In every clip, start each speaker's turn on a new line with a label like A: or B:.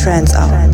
A: uplifting trance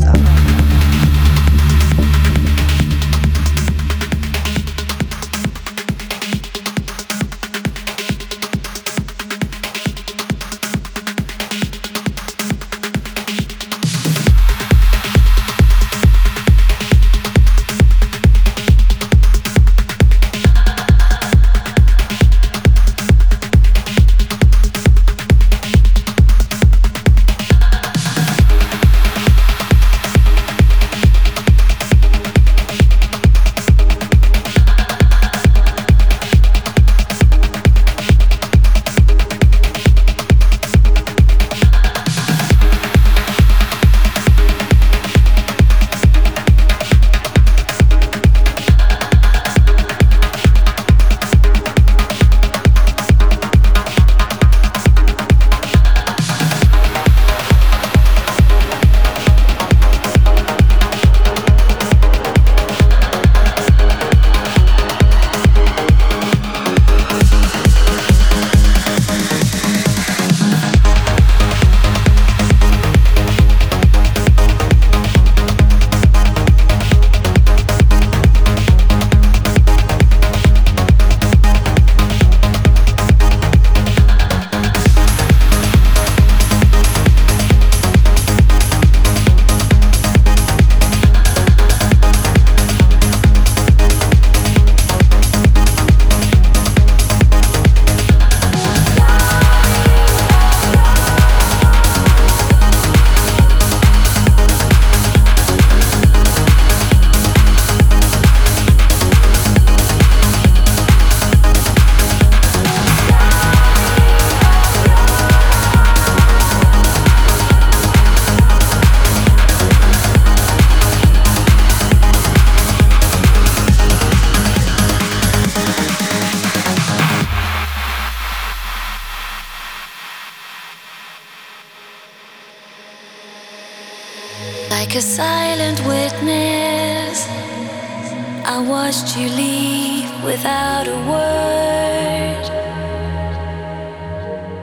B: watched you leave without a word,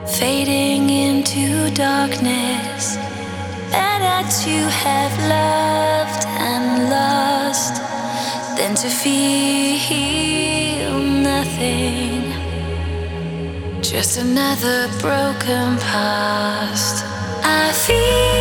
B: fading into darkness. Better that you have loved and lost than to feel nothing. Just another broken past. I feel.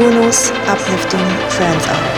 A: Kuno's uplifting trance hour.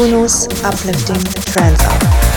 A: Kuno's uplifting trance hour.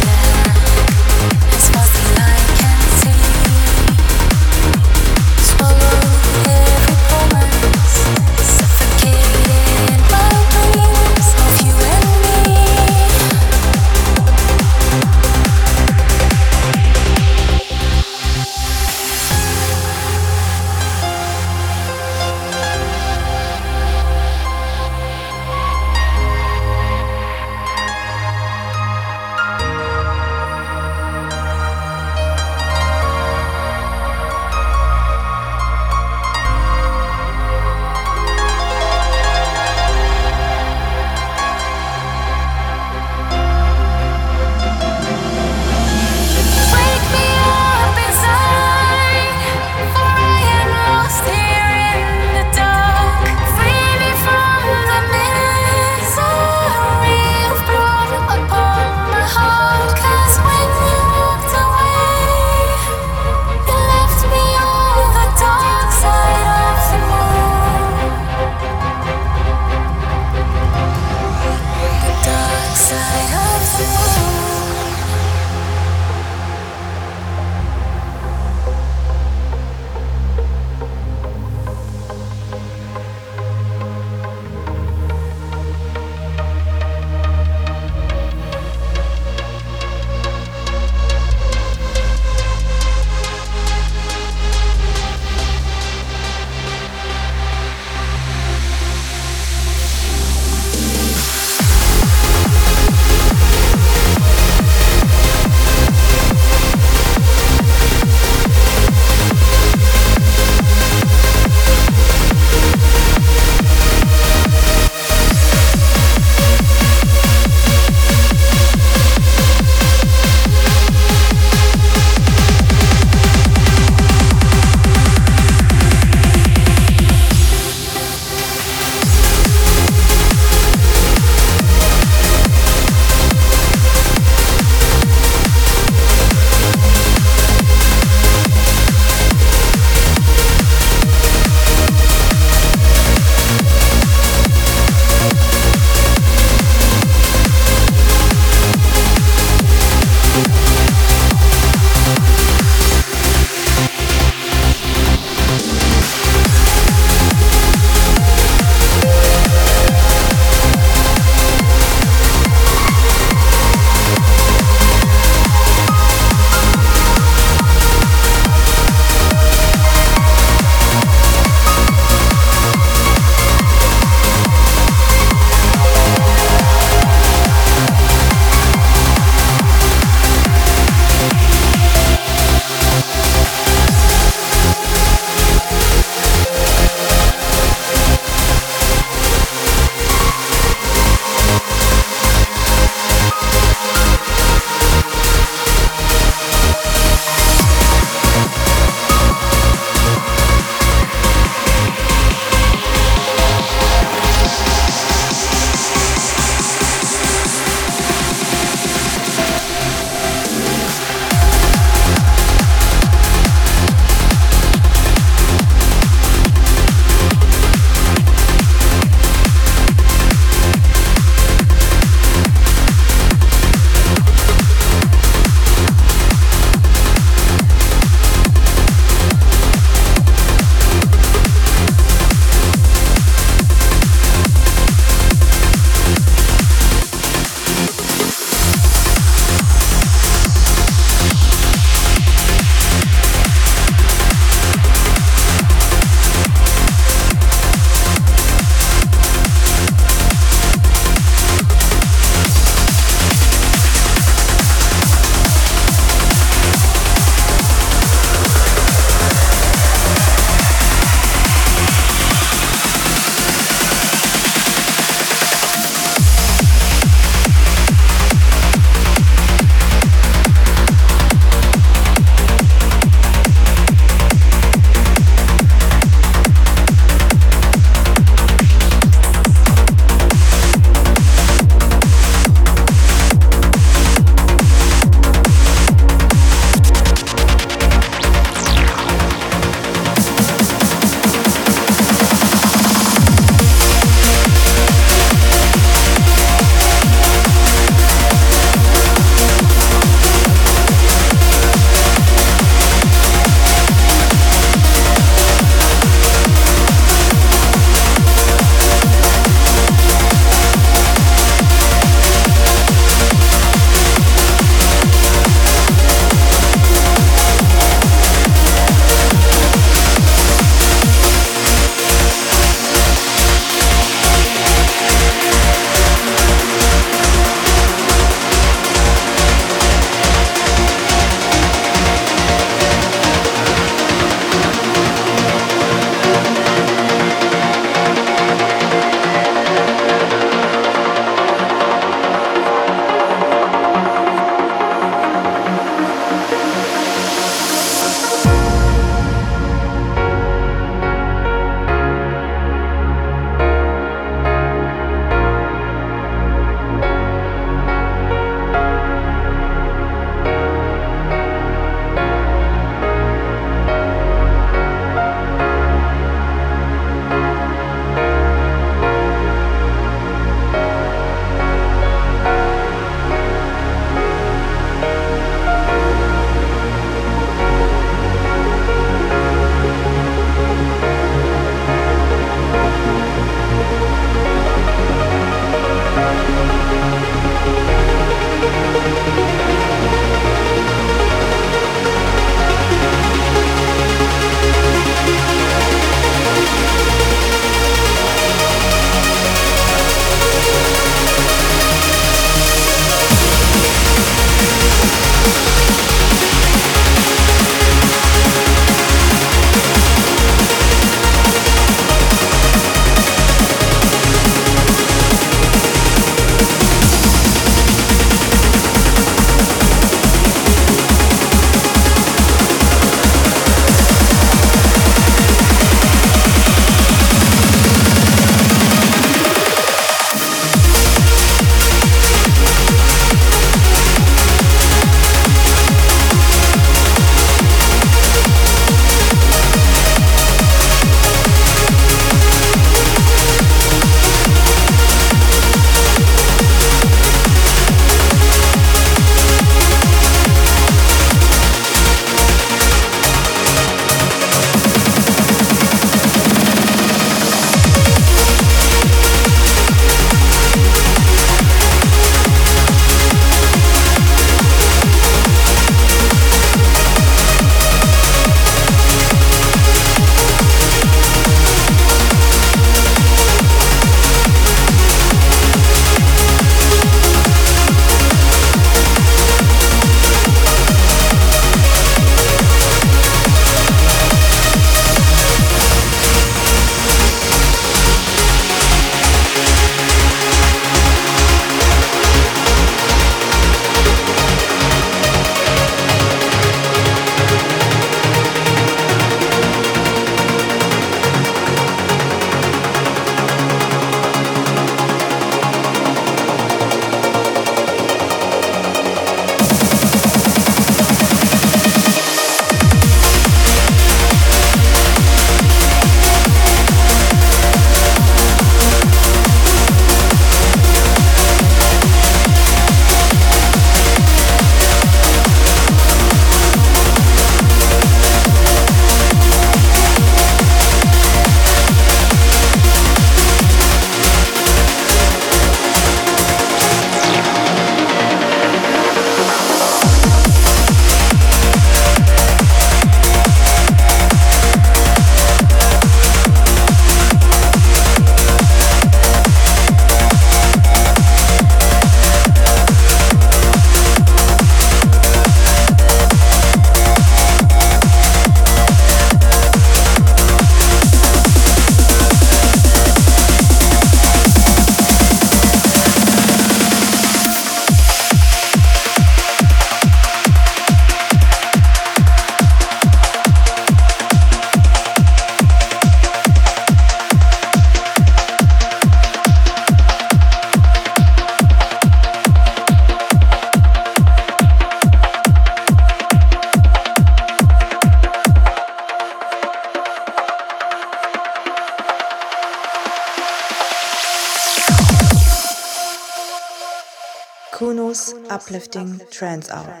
A: Trance Hour.